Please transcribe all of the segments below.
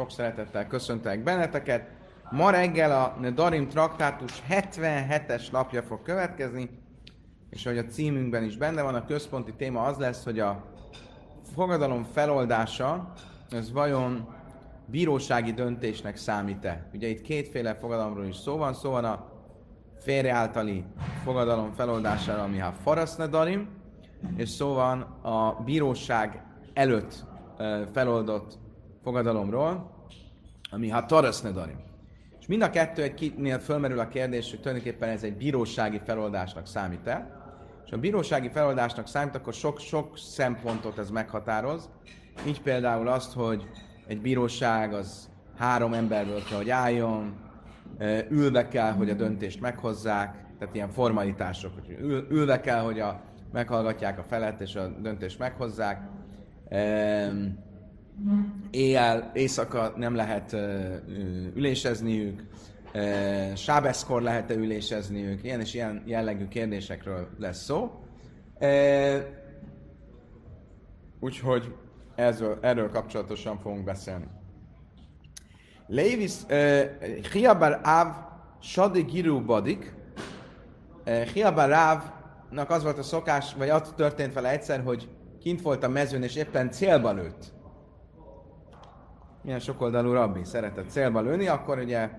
Sok szeretettel köszöntek benneteket. Ma reggel a Darim traktátus 77-es lapja fog következni, és hogy a címünkben is benne van, a központi téma az lesz, hogy a fogadalom feloldása, ez vajon bírósági döntésnek számít-e? Ugye itt kétféle fogadalomról is szó van, szó van a férje általi fogadalom feloldására, ami a faraszne darim, és szó van a bíróság előtt feloldott fogadalomról, ami a taraszne darim. És mind a kettő egynél fölmerül a kérdés, hogy tulajdonképpen ez egy bírósági feloldásnak számít-e. És a bírósági feloldásnak számít, akkor sok-sok szempontot ez meghatároz. Így például azt, hogy egy bíróság az három emberből kell, hogy álljon, ülve kell, hogy a döntést meghozzák, tehát ilyen formalitások, hogy ül, ülve kell, hogy a, meghallgatják a felet és a döntést meghozzák. Éjjel, éjszaka nem lehet ülésezniük, sábeszkor lehet-e ülésezniük, ilyen és ilyen jellegű kérdésekről lesz szó. Úgyhogy ezzel, erről kapcsolatosan fogunk beszélni. Lévis, Hiabar Áv Sadi Giru Badik, Hiabar Ávnak az volt a szokás, vagy az történt vele egyszer, hogy kint volt a mezőn, és éppen célba lőtt. Milyen sokoldalú rabbi szeretett célba lőni, akkor ugye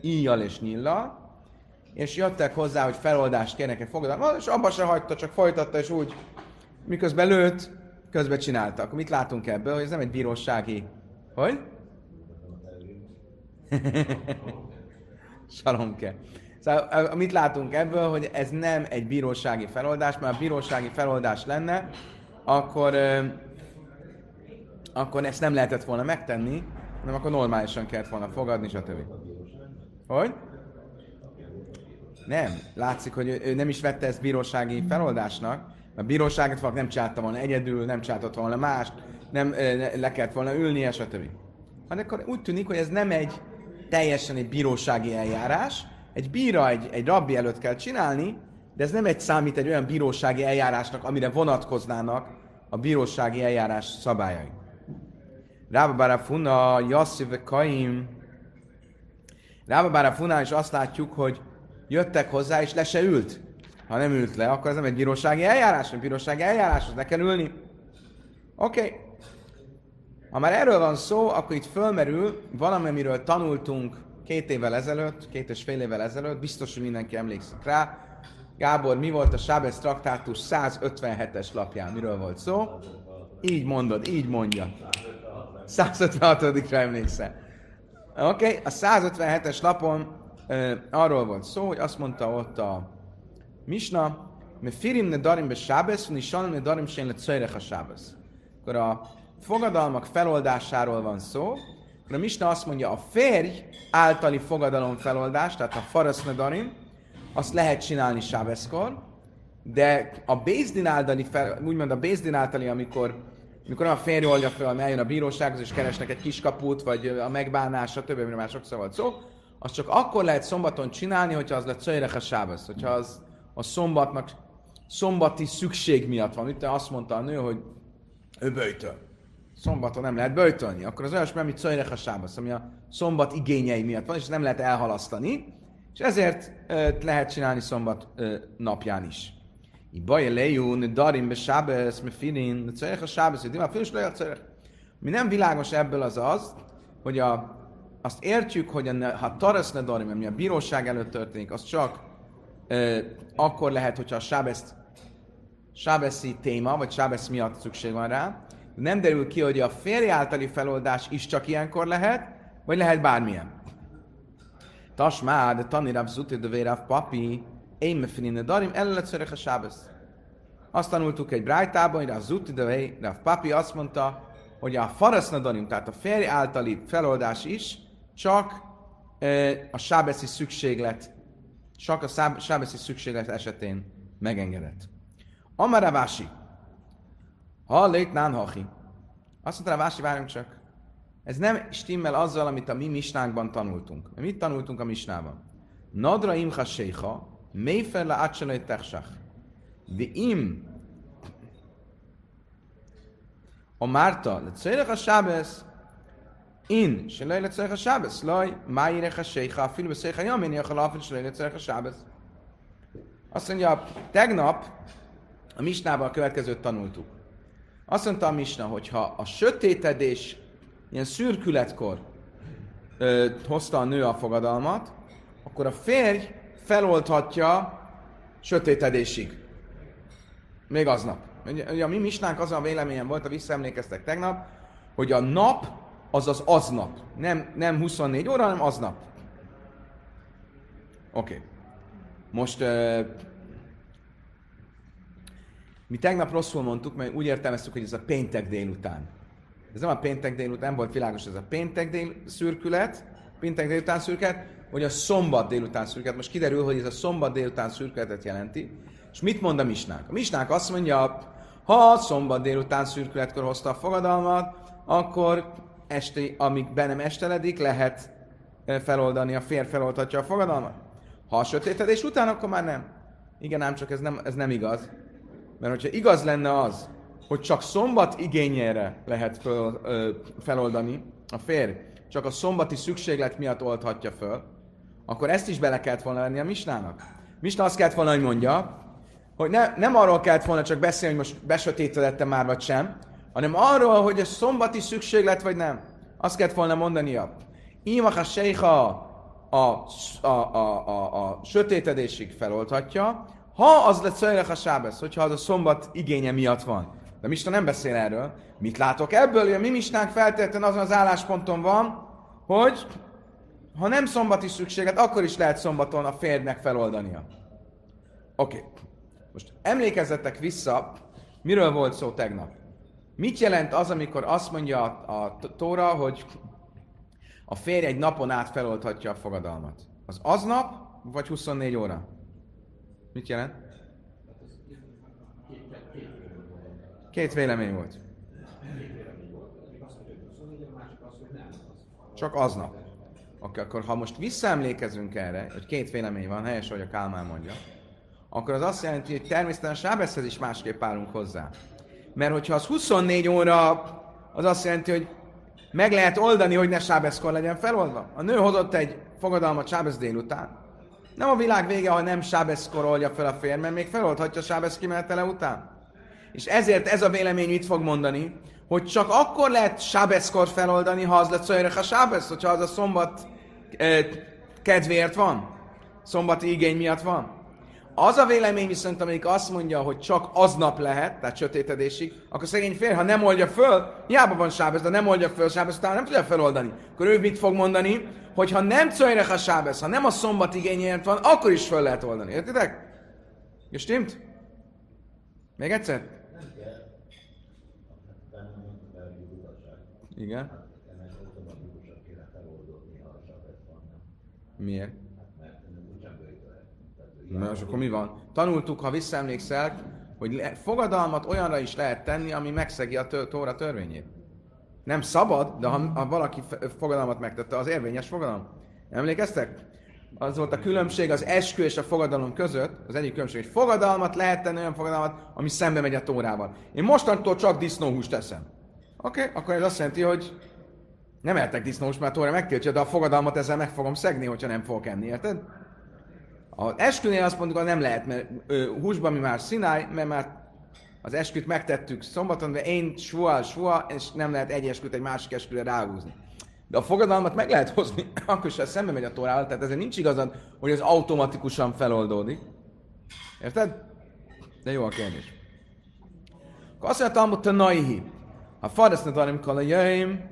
íjjal és nyillal, és jöttek hozzá, hogy feloldást kérnek egy fogadalmat, és abba se hagyta, csak folytatta, és úgy, miközben lőtt, közben csinálta. Akkor mit látunk ebből, hogy ez nem egy bírósági... Hogy? Salomke. Szóval amit látunk ebből, hogy ez nem egy bírósági feloldás, mert a bírósági feloldás lenne, akkor, akkor ezt nem lehetett volna megtenni, hanem akkor normálisan kellett volna fogadni, stb. Hogy? Nem. Látszik, hogy ő nem is vette ezt bírósági feloldásnak, a bíróságot valaki nem csinálta volna egyedül, nem csináltott volna mást, nem le kellett volna ülnie, stb. Hát akkor úgy tűnik, hogy ez nem egy teljesen egy bírósági eljárás, egy bíra, egy, egy rabbi előtt kell csinálni, de ez nem egy számít egy olyan bírósági eljárásnak, amire vonatkoznának a bírósági eljárás szabályai. Rába Funa, Yassiv Kaim, Rába Funa is azt látjuk, hogy jöttek hozzá, és le se ült. Ha nem ült le, akkor ez nem egy bírósági eljárás, egy bírósági eljáráshoz le kell ülni. Oké. Okay. Ha már erről van szó, akkor itt fölmerül valami, amiről tanultunk két évvel ezelőtt, két és fél évvel ezelőtt, biztos, hogy mindenki emlékszik rá. Gábor, mi volt a Sábez traktátus 157-es lapján? Miről volt szó? Így mondod, így mondja. 156-ra emlékszel. Oké, okay. a 157-es lapon uh, arról volt szó, hogy azt mondta ott a Misna, me firim ne darim be sábesz, ni salim ne darim sen le a sábesz. Akkor a fogadalmak feloldásáról van szó, akkor a Misna azt mondja, a férj általi fogadalom feloldás, tehát a farasz ne darim, azt lehet csinálni sábeszkor, de a Bézdin általi, úgymond a Bézdin általi, amikor amikor a férj oldja fel, eljön a bírósághoz, és keresnek egy kiskaput, vagy a megbánás, stb., amiről már sokszor volt szó, azt csak akkor lehet szombaton csinálni, hogyha az lett szöjrek a sábesz, hogyha az a szombatnak szombati szükség miatt van. Itt azt mondta a nő, hogy ő böjtöl. Szombaton nem lehet böjtölni. Akkor az olyasmi, amit szöjrek a sábasz, ami a szombat igényei miatt van, és nem lehet elhalasztani, és ezért lehet csinálni szombat napján is. I baj lejún, darim be sábesz, me filin, szöjrek a sábesz, hogy dimá, fős Mi nem világos ebből az az, hogy a, azt értjük, hogy a, ha tarasz ne darim, ami a bíróság előtt történik, az csak akkor lehet, hogyha a sábeszt, sábeszi téma, vagy sábesz miatt szükség van rá. Nem derül ki, hogy a férj általi feloldás is csak ilyenkor lehet, vagy lehet bármilyen. Tasmád, tanirav zutidövérav papi, én mefinine darim, elleletszörek a sábesz. Azt tanultuk egy brájtában, hogy a zutidövérav papi azt mondta, hogy a farasznadarim, tehát a férj általi feloldás is csak a sábeszi szükséglet csak a sábeszi szükséglet esetén megengedett. Amaravási. Ha létnán hachi. Azt mondta Vási, várjunk csak. Ez nem stimmel azzal, amit a mi misnánkban tanultunk. Mit tanultunk a misnában? Nadra imha séha, im a Márta, le a sábesz, In, se lejle cerech a sábesz, laj, májirech a sejha, a filbe széha, jamin, a halafil, se lejle cerech a sábesz. Azt mondja, tegnap a Misnában a következőt tanultuk. Azt mondta a Misna, hogy ha a sötétedés ilyen szürkületkor ö, hozta a nő a fogadalmat, akkor a férj feloldhatja sötétedésig. Még aznap. Ugye, a mi misnánk az a véleményem volt, ha visszaemlékeztek tegnap, hogy a nap az az aznap. Nem, nem 24 óra, hanem aznap. Oké. Okay. Most uh, mi tegnap rosszul mondtuk, mert úgy értelmeztük, hogy ez a péntek délután. Ez nem a péntek délután, nem volt világos ez a péntek dél szürkület, péntek délután szürkület, vagy a szombat délután szürkület. Most kiderül, hogy ez a szombat délután szürkületet jelenti. És mit mond a misnák? A misnák azt mondja, ha a szombat délután szürkületkor hozta a fogadalmat, akkor este, amíg be nem esteledik, lehet feloldani, a fér feloldhatja a fogadalmat. Ha a sötétedés után, akkor már nem. Igen, ám csak ez nem, ez nem igaz. Mert hogyha igaz lenne az, hogy csak szombat igényére lehet föl, ö, feloldani a férj, csak a szombati szükséglet miatt oldhatja föl, akkor ezt is bele kellett volna venni a Misnának. Misna azt kellett volna, hogy mondja, hogy ne, nem arról kellett volna csak beszélni, hogy most besötétedette már vagy sem, hanem arról, hogy a szombati szükséglet vagy nem. Azt kellett volna mondania. Imach a sejha a, a, a, a, a sötétedésig feloldhatja, ha az lett szöjlek a sábesz, hogyha az a szombat igénye miatt van. De Mista nem beszél erről. Mit látok ebből? A mi mistánk feltétlenül azon az állásponton van, hogy ha nem szombati szükséget, akkor is lehet szombaton a férjnek feloldania. Oké. Okay. Most emlékezzetek vissza, miről volt szó tegnap. Mit jelent az, amikor azt mondja a, a Tóra, hogy a férj egy napon át feloldhatja a fogadalmat? Az aznap, vagy 24 óra? Mit jelent? Két vélemény volt. Csak aznap. Oké, akkor ha most visszaemlékezünk erre, hogy két vélemény van, helyes, hogy a Kálmán mondja, akkor az azt jelenti, hogy természetesen Sábeszhez is másképp állunk hozzá. Mert hogyha az 24 óra, az azt jelenti, hogy meg lehet oldani, hogy ne Sábeszkor legyen feloldva. A nő hozott egy fogadalmat Sábesz délután. Nem a világ vége, ha nem Sábeszkor oldja fel a férj, mert még feloldhatja Sábesz kimenetele után. És ezért ez a vélemény mit fog mondani, hogy csak akkor lehet Sábeszkor feloldani, ha az lett a Sábesz, hogyha az a szombat eh, kedvéért van. Szombati igény miatt van. Az a vélemény viszont, amelyik azt mondja, hogy csak aznap lehet, tehát sötétedésig, akkor szegény fél, ha nem oldja föl, hiába van sábesz, de nem oldja föl sábesz, talán nem tudja feloldani. Akkor ő mit fog mondani? Hogy ha nem szöjrek a sábesz, ha nem a szombat igényért van, akkor is föl lehet oldani. Értitek? Gestimmt? Még egyszer? Igen. Miért? Na, és akkor mi van? Tanultuk, ha visszaemlékszel, hogy fogadalmat olyanra is lehet tenni, ami megszegi a Tóra törvényét. Nem szabad, de ha, ha valaki fogadalmat megtette, az érvényes fogadalom. Emlékeztek? Az volt a különbség az eskü és a fogadalom között, az egyik különbség, hogy fogadalmat lehet tenni olyan fogadalmat, ami szembe megy a Tórával. Én mostantól csak disznóhúst teszem. Oké, okay, akkor ez azt jelenti, hogy nem eltek disznóhúst, mert a Tóra megtiltja, de a fogadalmat ezzel meg fogom szegni, hogyha nem fogok enni, érted? Az eskünél azt mondjuk, hogy nem lehet, mert ö, húsban mi már szináj, mert már az esküt megtettük szombaton, de én sual, sua, és nem lehet egy esküt egy másik esküre ráhúzni. De a fogadalmat meg lehet hozni, akkor is, szembe megy a torával, tehát ezért nincs igazad, hogy ez automatikusan feloldódik. Érted? De jó a kérdés. Akkor azt mondja, hogy a naihi. Ha fardaszna darim kala jöjjém,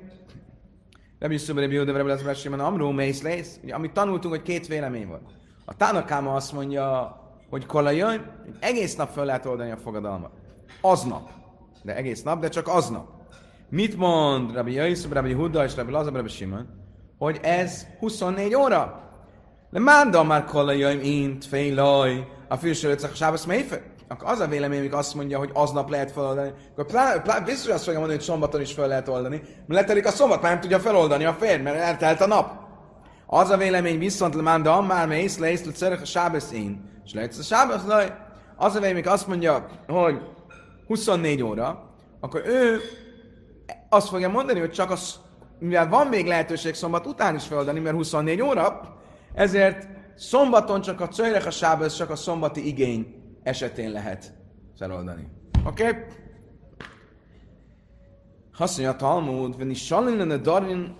nem is szöbbre bió, de vele lesz mesében amró mész lész. Amit tanultunk, hogy két vélemény volt. A Tánakáma azt mondja, hogy kolajaj, egész nap fel lehet oldani a fogadalmat. Aznap. De egész nap, de csak aznap. Mit mond Rabbi Yaiszab, Rabbi Huda és Rabbi Lazab, Rabbi Simon? Hogy ez 24 óra. De mánda már kolajaim int, fejlaj, a fősöröcek a sábasz mélyfe. Akkor az a vélemény, amik azt mondja, hogy aznap lehet feloldani. Akkor plá, plá, biztos azt fogja mondani, hogy szombaton is fel lehet oldani. Mert letelik a szombat, már nem tudja feloldani a férj, mert eltelt a nap. Az a vélemény viszont lemán, de már mész le, észle szerek a sábesz én. És lehet a sábesz. Az a vélemény azt mondja, hogy 24 óra, akkor ő azt fogja mondani, hogy csak a mivel van még lehetőség szombat után is feloldani, mert 24 óra, ezért szombaton csak a cöjrek a sábez, csak a szombati igény esetén lehet feloldani. Oké? Okay? Azt mondja a Talmud, venni salin a darin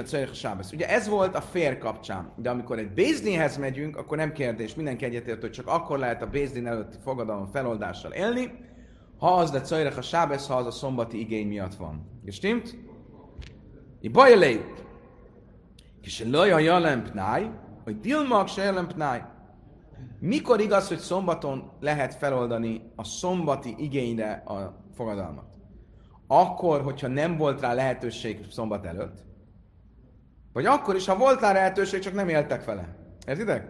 a. Ugye ez volt a fér kapcsán, de amikor egy Bézdinhez megyünk, akkor nem kérdés, mindenki egyetért, hogy csak akkor lehet a Bézdin előtti fogadalom feloldással élni, ha az de Cajrech a Sábesz, ha az a szombati igény miatt van. És stimmt? I bajelé. És a jelen pnáj, hogy dilmak se jelen pnáj. Mikor igaz, hogy szombaton lehet feloldani a szombati igényre a fogadalmat? akkor, hogyha nem volt rá lehetőség szombat előtt, vagy akkor is, ha volt rá lehetőség, csak nem éltek vele. Értitek?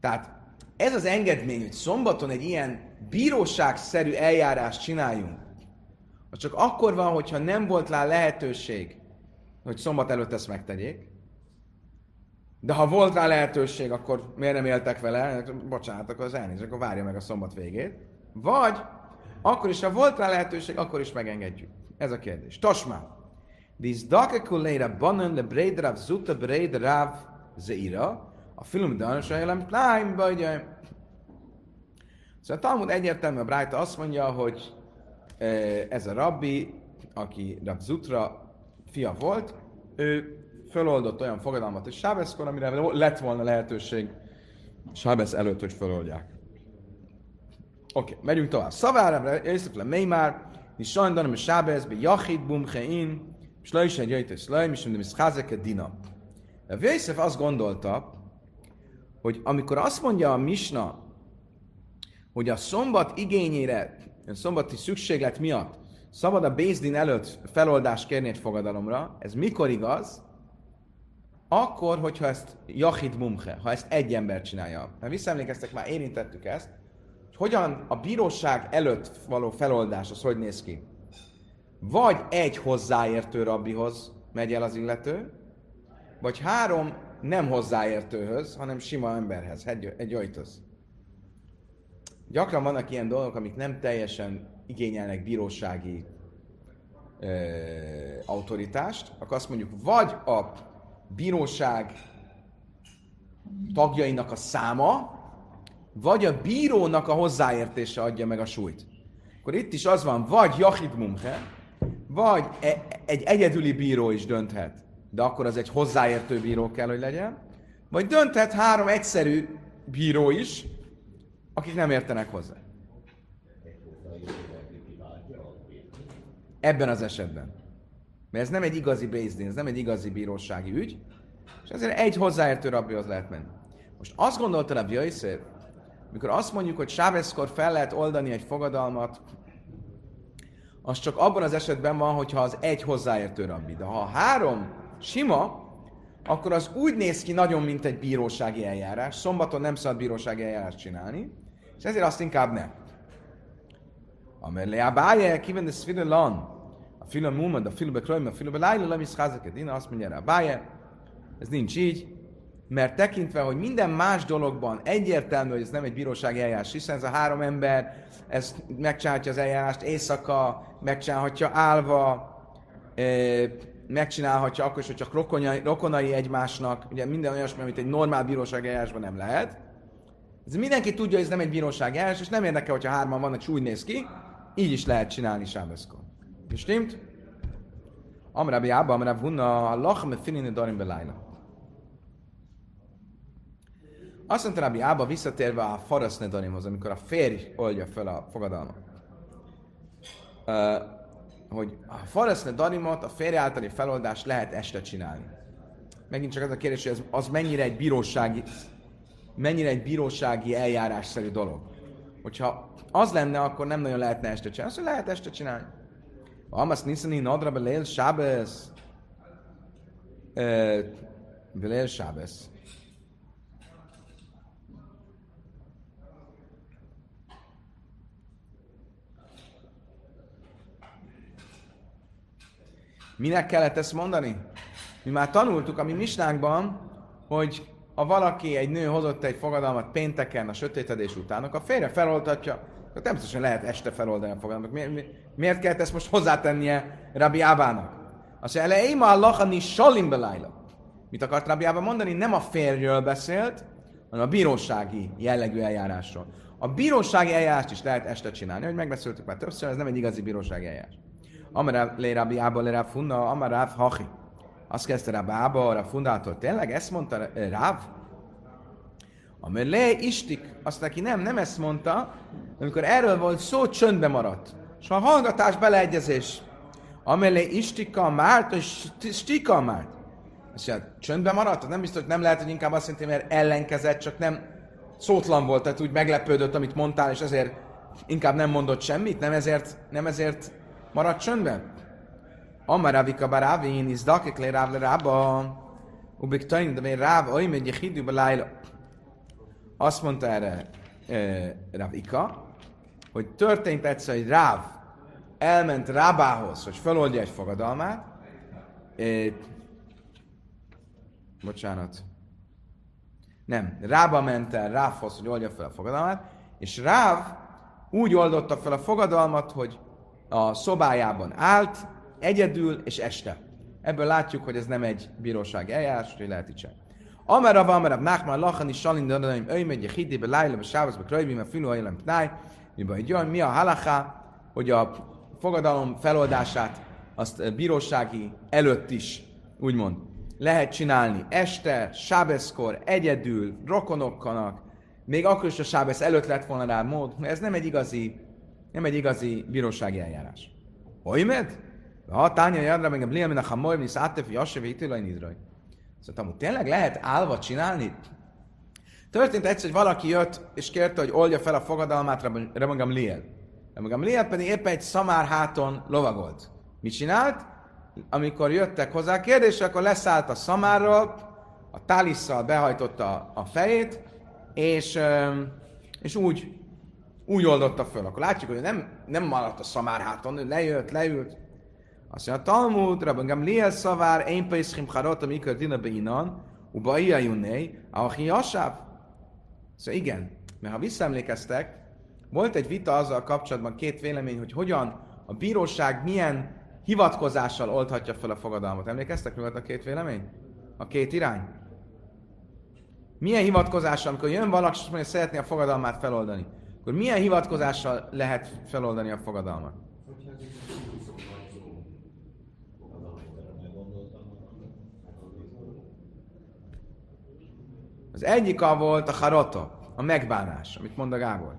Tehát ez az engedmény, hogy szombaton egy ilyen bíróságszerű eljárást csináljunk, az csak akkor van, hogyha nem volt rá lehetőség, hogy szombat előtt ezt megtegyék. De ha volt rá lehetőség, akkor miért nem éltek vele? Bocsánat, akkor az elnézést, akkor várja meg a szombat végét. Vagy akkor is, ha volt rá lehetőség, akkor is megengedjük. Ez a kérdés. Tosma. Diz dakekulére banan le breidrav zuta breidrav zeira. A film dansajlem tláim vagy. Szóval Talmud egyértelmű a Brájta azt mondja, hogy ez a rabbi, aki Rab Zutra fia volt, ő föloldott olyan fogadalmat, hogy Sábeszkor, amire lett volna lehetőség Sábesz előtt, hogy föloldják. Oké, okay, megyünk tovább. Szavára, Észak le Meimár, mi sajnálom a Sábez, be Jachid, Bumchein, Slajs egy jöjt, Slaj, mi sem a Dina. A Vészef azt gondolta, hogy amikor azt mondja a Misna, hogy a szombat igényére, a szombati szükséglet miatt szabad a Bézdin előtt feloldást kérni egy fogadalomra, ez mikor igaz? Akkor, hogyha ezt Jachid Mumche, ha ezt egy ember csinálja. Mert visszaemlékeztek, már érintettük ezt, hogyan a bíróság előtt való feloldás, az hogy néz ki? Vagy egy hozzáértő rabbihoz megy el az illető, vagy három nem hozzáértőhöz, hanem sima emberhez, egy, egy ajtóz. Gyakran vannak ilyen dolgok, amik nem teljesen igényelnek bírósági ö, autoritást, akkor azt mondjuk, vagy a bíróság tagjainak a száma, vagy a bírónak a hozzáértése adja meg a súlyt. Akkor itt is az van, vagy Jachid Mumche, vagy e- egy egyedüli bíró is dönthet, de akkor az egy hozzáértő bíró kell, hogy legyen, vagy dönthet három egyszerű bíró is, akik nem értenek hozzá. Ebben az esetben. Mert ez nem egy igazi Bézdin, ez nem egy igazi bírósági ügy, és ezért egy hozzáértő rabbihoz lehet menni. Most azt gondolta a Jaiszer, mikor azt mondjuk, hogy Sábeszkor fel lehet oldani egy fogadalmat, az csak abban az esetben van, hogyha az egy hozzáértő rabbi. De ha három sima, akkor az úgy néz ki nagyon, mint egy bírósági eljárás. Szombaton nem szabad bírósági eljárást csinálni, és ezért azt inkább nem. Amelé a báje, kiven de szfide lan, a fila mumad, a fila bekrajma, a fila belájla, nem is Dina azt mondja a báje, ez nincs így, mert tekintve, hogy minden más dologban egyértelmű, hogy ez nem egy bírósági eljárás, hiszen ez a három ember, ez megcsinálhatja az eljárást éjszaka, megcsinálhatja állva, megcsinálhatja akkor is, hogy csak rokonai, rokonai egymásnak, ugye minden olyasmi, amit egy normál bírósági eljárásban nem lehet. Ez mindenki tudja, hogy ez nem egy bírósági eljárás, és nem érdekel, hogyha hárman vannak, és úgy néz ki, így is lehet csinálni Sábeszkor. És stimmt? Amrabi Abba, Amrabi Hunna, a lachme finini darim belájla. Azt mondta Rabbi Ába visszatérve a farasznedanimhoz, amikor a férj oldja fel a fogadalmat, uh, hogy a farasznedanimot, a férj általi feloldást lehet este csinálni. Megint csak az a kérdés, hogy ez, az mennyire egy bírósági, mennyire egy bírósági eljárásszerű dolog. Hogyha az lenne, akkor nem nagyon lehetne este csinálni. Azt lehet este csinálni. Amas niszani nadra belél sábesz. Belél sábesz. Minek kellett ezt mondani? Mi már tanultuk a mi misnánkban, hogy ha valaki, egy nő hozott egy fogadalmat pénteken a sötétedés után, akkor a férje feloltatja. Akkor természetesen lehet este feloldani a fogadalmat. Mi, mi, miért kellett ezt most hozzátennie Rabbi Ábának? Azt mondja, a lachani salim. Mit akart Rabbi Ábá mondani? Nem a férjről beszélt, hanem a bírósági jellegű eljárásról. A bírósági eljárást is lehet este csinálni, hogy megbeszéltük már többször, ez nem egy igazi bírósági eljárás. Amara le Rabbi Ába le Rav Funda, Amara Hachi. Azt kezdte Rabbi Ába a Fundától. Tényleg ezt mondta Ráv? Amely le istik, azt neki nem, nem ezt mondta, amikor erről volt szó, csöndbe maradt. És a hallgatás beleegyezés. Amely le istika márt, és stika márt. Azt mondja, csöndbe maradt? Nem biztos, hogy nem lehet, hogy inkább azt jelenti, mert ellenkezett, csak nem szótlan volt, tehát úgy meglepődött, amit mondtál, és ezért inkább nem mondott semmit, nem ezért, nem ezért maradt csöndben? Amaravika baravin, is dakik le ráv le rába, ubik tain, de ráv, oly megy hidú belájla. Azt mondta erre e, Ravika, hogy történt egyszer, hogy Ráv elment Rábához, hogy feloldja egy fogadalmát, e, bocsánat, nem, Rába ment el Rávhoz, hogy oldja fel a fogadalmát, és Ráv úgy oldotta fel a fogadalmat, hogy a szobájában állt, egyedül és este. Ebből látjuk, hogy ez nem egy bíróság eljárás, hogy lehet így sem. Amara van, amara Nachman lachani salin dadaim öjmegy, hidi be lájla, be sávasz, be krajbi, me filu ajlem pnáj, mi a halaká, hogy a fogadalom feloldását azt bírósági előtt is, úgymond, lehet csinálni este, sábeszkor, egyedül, rokonokkal, még akkor is a sábesz előtt lett volna rá mód, ez nem egy igazi, nem egy igazi bírósági eljárás. Olymed? Ha tánya jadra, meg a bliamin a hamoly, mi száttef, jassev, hitélaj, nidraj. Szóval hogy tényleg lehet állva csinálni? Történt egyszer, hogy valaki jött, és kérte, hogy oldja fel a fogadalmát Remagam Liel. Remagam Liel pedig éppen egy szamár háton lovagolt. Mit csinált? amikor jöttek hozzá kérdésre, akkor leszállt a szamárról, a tálisszal behajtotta a fejét, és, és úgy, úgy oldotta föl. Akkor látjuk, hogy nem, nem maradt a szamár háton, ő lejött, leült. Azt mondja, a Talmud, Rabban Gamliel szavár, én peiszchim charot, amikor dina beinan, uba ia juné, ahi jasáv. Szóval igen, mert ha visszaemlékeztek, volt egy vita azzal kapcsolatban, két vélemény, hogy hogyan a bíróság milyen hivatkozással oldhatja fel a fogadalmat. Emlékeztek, mi volt a két vélemény? A két irány? Milyen hivatkozással, amikor jön valaki, és mondja, szeretné a fogadalmát feloldani, akkor milyen hivatkozással lehet feloldani a fogadalmat? Az egyik a volt a harata, a megbánás, amit mond a Gábor.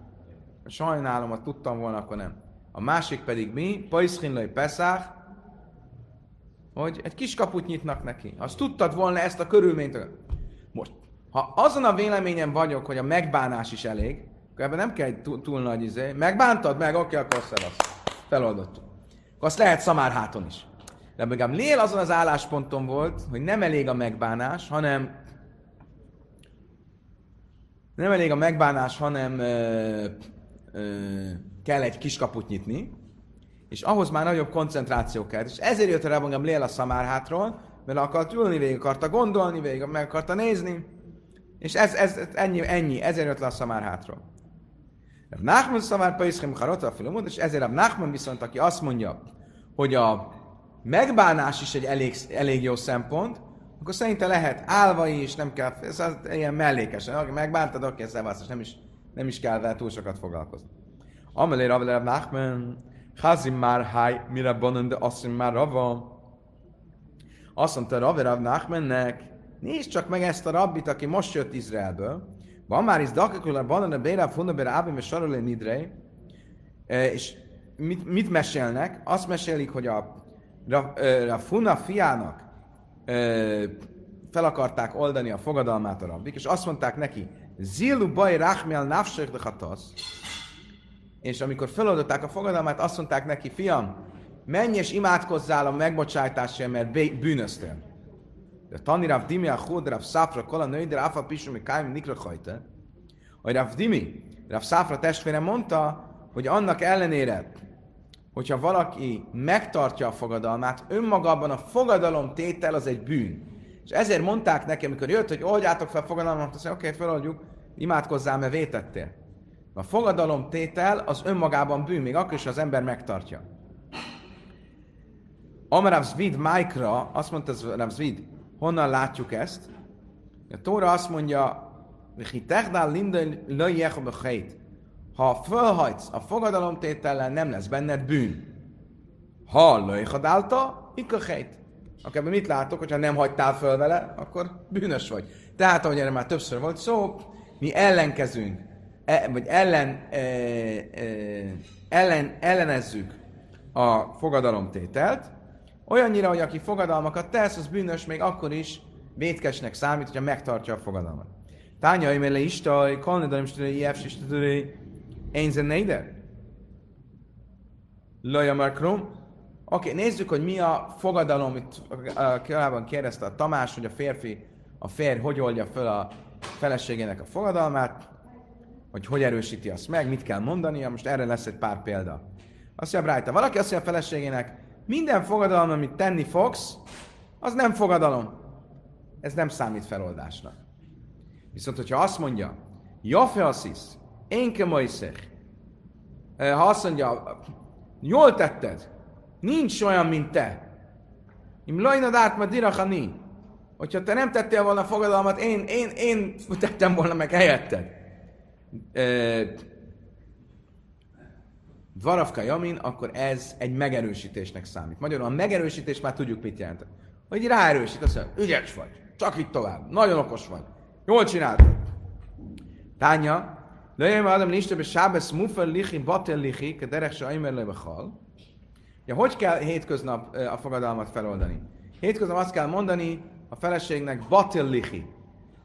Sajnálom, ha tudtam volna, akkor nem. A másik pedig mi? Paiszkinlai Peszách, hogy egy kis kaput nyitnak neki. Azt tudtad volna ezt a körülményt. Most, ha azon a véleményen vagyok, hogy a megbánás is elég, akkor ebben nem kell egy túl, túl nagy izé. Megbántad meg, oké, akkor szevasz. Feloldottuk. Akkor azt lehet szamár háton is. De még Lél azon az állásponton volt, hogy nem elég a megbánás, hanem nem elég a megbánás, hanem ö, ö, kell egy kis kaput nyitni, és ahhoz már nagyobb koncentráció kell. És ezért jött rá magam Lél a szamárhátról, mert akart ülni, végig akarta gondolni, végig meg akarta nézni, és ez, ez ennyi, ennyi, ezért jött le a szamárhátról. Nachman szamár paiszkim harota a filomod, és ezért a Nachman viszont, aki azt mondja, hogy a megbánás is egy elég, elég jó szempont, akkor szerinte lehet állva is, nem kell, ez ilyen mellékesen, aki megbántad, oké, szevasz, és nem is, nem is kell vele túl sokat foglalkozni. Amelé Rav Nachman, Chazim már háj, mire banan, de azt már rava. Azt mondta Rav Rav Nachmannek, nézd csak meg ezt a rabbit, aki most jött Izraelből. Van már is dakakul a banan, a béra, funda, béra, ábim, és sarolé nidrei. És mit, mit mesélnek? Azt mesélik, hogy a, a, a Funa fiának fel akarták oldani a fogadalmát a rabbik, és azt mondták neki, Zilu baj rachmel nafsek de és amikor feloldották a fogadalmát, azt mondták neki, fiam, menj és imádkozzál a megbocsátásért, mert bűnöztél. De Tani Rav Dimi a Chud, Rav Szafra, Kola Női, de Rafa Pisumi, Kájmi, Nikra Hajte. Hogy Rav Dimi, Rav Szafra testvére mondta, hogy annak ellenére, hogyha valaki megtartja a fogadalmát, önmagában a fogadalom tétel az egy bűn. És ezért mondták nekem, amikor jött, hogy oldjátok fel a fogadalmat, azt mondja, oké, okay, feloldjuk, imádkozzál, mert vétettél. A fogadalomtétel az önmagában bűn, még akkor is, ha az ember megtartja. Amarav Zvid Májkra, azt mondta Rav Zvid, honnan látjuk ezt? A Tóra azt mondja, ha fölhajtsz a fogadalomtétellel, nem lesz benned bűn. Ha löjhadálta, ikka hejt. Akkor ebben mit látok, hogyha nem hagytál föl vele, akkor bűnös vagy. Tehát, ahogy erre már többször volt szó, mi ellenkezünk, e, vagy ellen, e, e, ellen, ellenezzük a fogadalomtételt, olyannyira, hogy aki fogadalmakat tesz, az bűnös még akkor is vétkesnek számít, hogyha megtartja a fogadalmat. Tánya, imele istaj, kalnedarim stüdői, jefs stüdői, én neider? Laja már krom. Oké, nézzük, hogy mi a fogadalom, itt korábban kérdezte a Tamás, hogy a férfi, a férj hogy oldja föl a feleségének a fogadalmát, hogy hogy erősíti azt meg, mit kell mondania, most erre lesz egy pár példa. Azt mondja rajta, valaki azt mondja a feleségének, minden fogadalom, amit tenni fogsz, az nem fogadalom. Ez nem számít feloldásnak. Viszont, hogyha azt mondja, Jafe asszisz, én kemajszech, ha azt mondja, jól tetted, Nincs olyan, mint te. Im lajnad át ma dirachani. Hogyha te nem tettél volna fogadalmat, én, én, én tettem volna meg helyetted. Dvaravka Jamin, akkor ez egy megerősítésnek számít. Magyarul a megerősítés már tudjuk, mit jelent. Hogy ráerősít, azt mondja, ügyes vagy, csak itt tovább, nagyon okos vagy, jól csináltad. Tánya, adom lista be sábesz mufer lichi batel lichi, derek se aimer le Ja, hogy kell hétköznap a fogadalmat feloldani? Hétköznap azt kell mondani a feleségnek, batil lichi.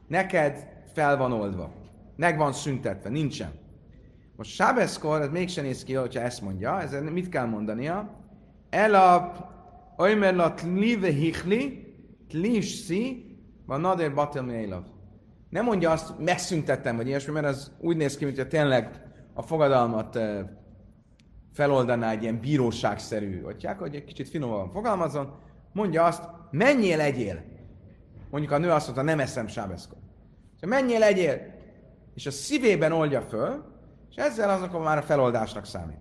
Neked fel van oldva. Meg van szüntetve, nincsen. Most Sábeszkor, ez mégsem néz ki, hogyha ezt mondja, ezzel mit kell mondania? El a Oimerla tlive hichli, tlivsi, van nader batil mélav. Nem mondja azt, megszüntettem, vagy ilyesmi, mert az úgy néz ki, mintha tényleg a fogadalmat feloldaná egy ilyen bíróságszerű atyák, hogy egy kicsit finoman fogalmazon, mondja azt, menjél egyél. Mondjuk a nő azt mondta, nem eszem. Szóval menjél egyél. És a szívében oldja föl, és ezzel azok már a feloldásnak számít.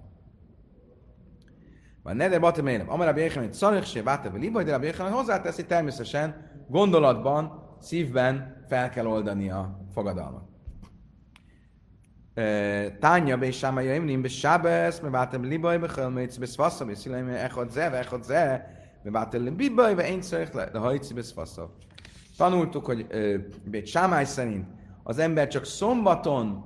Van neder batem élem. Amara béhem, hogy szarich se liba, de a béhem, hozzáteszi természetesen gondolatban, szívben fel kell oldani a fogadalmat. Tanya be Sáma Jaimnim be Sábesz, me vátem libaj, be Chalmeic be Szvasza, be Szilaim, echad ze, ve echad ze, me vátem libaj, be én szerek le, de hajci be Szvasza. Tanultuk, hogy Bét Sámály szerint az ember csak szombaton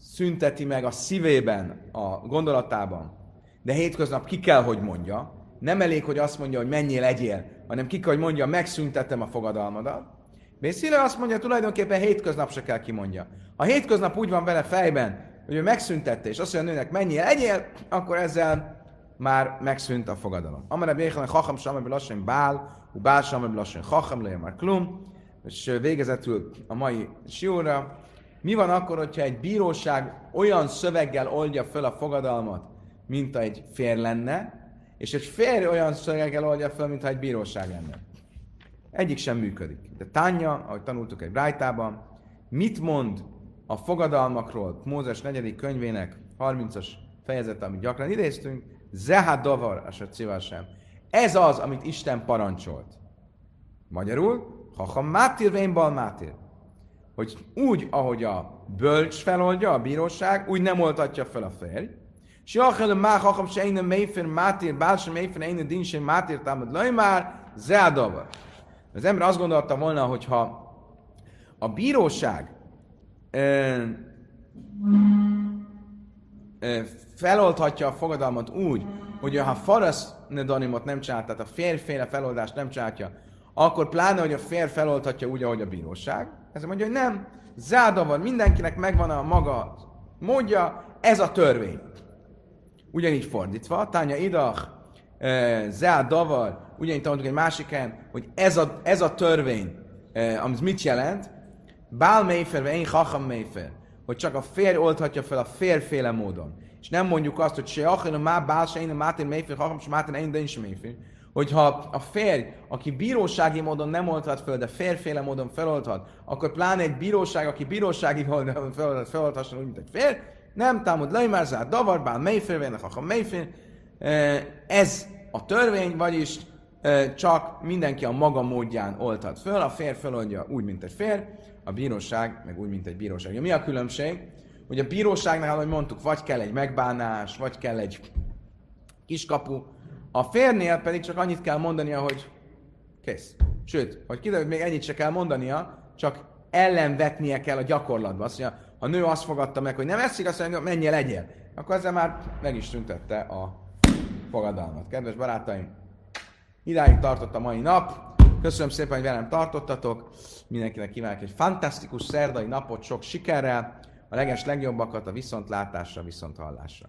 szünteti meg a szívében, a gondolatában, de hétköznap ki kell, hogy mondja. Nem elég, hogy azt mondja, hogy mennyi legyél, hanem ki kell, hogy mondja, megszüntetem a fogadalmadat. Bészile azt mondja, tulajdonképpen hétköznap se kell kimondja. Ha hétköznap úgy van vele fejben, hogy ő megszüntette, és azt mondja a nőnek, menjél, egyél, akkor ezzel már megszűnt a fogadalom. Amara béhan, hogy hacham samar lassan bál, bál samar lassan hacham, leje már klum, és végezetül a mai sióra. Mi van akkor, hogyha egy bíróság olyan szöveggel oldja fel a fogadalmat, mint egy fér lenne, és egy férj olyan szöveggel oldja fel, mintha egy bíróság lenne? Egyik sem működik. De Tánya, ahogy tanultuk egy brájtában, mit mond a fogadalmakról Mózes 4. könyvének 30-as fejezet, amit gyakran idéztünk, Zehad Davar, a sem. Ez az, amit Isten parancsolt. Magyarul, ha mátir, vén bal mátir. Hogy úgy, ahogy a bölcs feloldja, a bíróság, úgy nem oltatja fel a férj. Siachel má hacham se én méfér mátir, bál sem méfér én din sem mátir támad lajmár, Zehad Az ember azt gondolta volna, hogy ha a bíróság feloldhatja a fogadalmat úgy, hogy ha farasz nedanimot nem csinálta, tehát a férféle feloldást nem csinálja, akkor pláne, hogy a fér feloldhatja úgy, ahogy a bíróság. Ez mondja, hogy nem, zádavar, mindenkinek megvan a maga módja, ez a törvény. Ugyanígy fordítva, tánya idach, zádavar, ugyanígy tanultuk egy másik helyen, hogy ez a, ez a törvény, amit mit jelent, Bál vagy én hacham méfer, hogy csak a férj oldhatja fel a férféle módon. És nem mondjuk azt, hogy se achinu má bál, se én mátin méfer, hacham, se mátin én, de is méfer. Hogyha a férj, aki bírósági módon nem oldhat fel, de férféle módon feloldhat, akkor pláne egy bíróság, aki bírósági módon feloldhat, feloldhasson úgy, mint egy férj, nem támad leimárzát, davarbán, melyfélvének, ha melyfél. Ez a törvény, vagyis csak mindenki a maga módján oltat föl, a férj föloldja úgy, mint egy férj, a bíróság meg úgy, mint egy bíróság. Mi a különbség? Hogy a bíróságnál, ahogy mondtuk, vagy kell egy megbánás, vagy kell egy kiskapu, a férnél pedig csak annyit kell mondania, hogy kész. Sőt, hogy kiderül, még ennyit se kell mondania, csak ellenvetnie kell a gyakorlatba. Azt mondja, a nő azt fogadta meg, hogy nem eszik, azt mondja, menjél, legyél. Akkor ezzel már meg is tüntette a fogadalmat. Kedves barátaim, idáig tartott a mai nap. Köszönöm szépen, hogy velem tartottatok. Mindenkinek kívánok egy fantasztikus szerdai napot, sok sikerrel. A leges legjobbakat a viszontlátásra, viszonthallásra.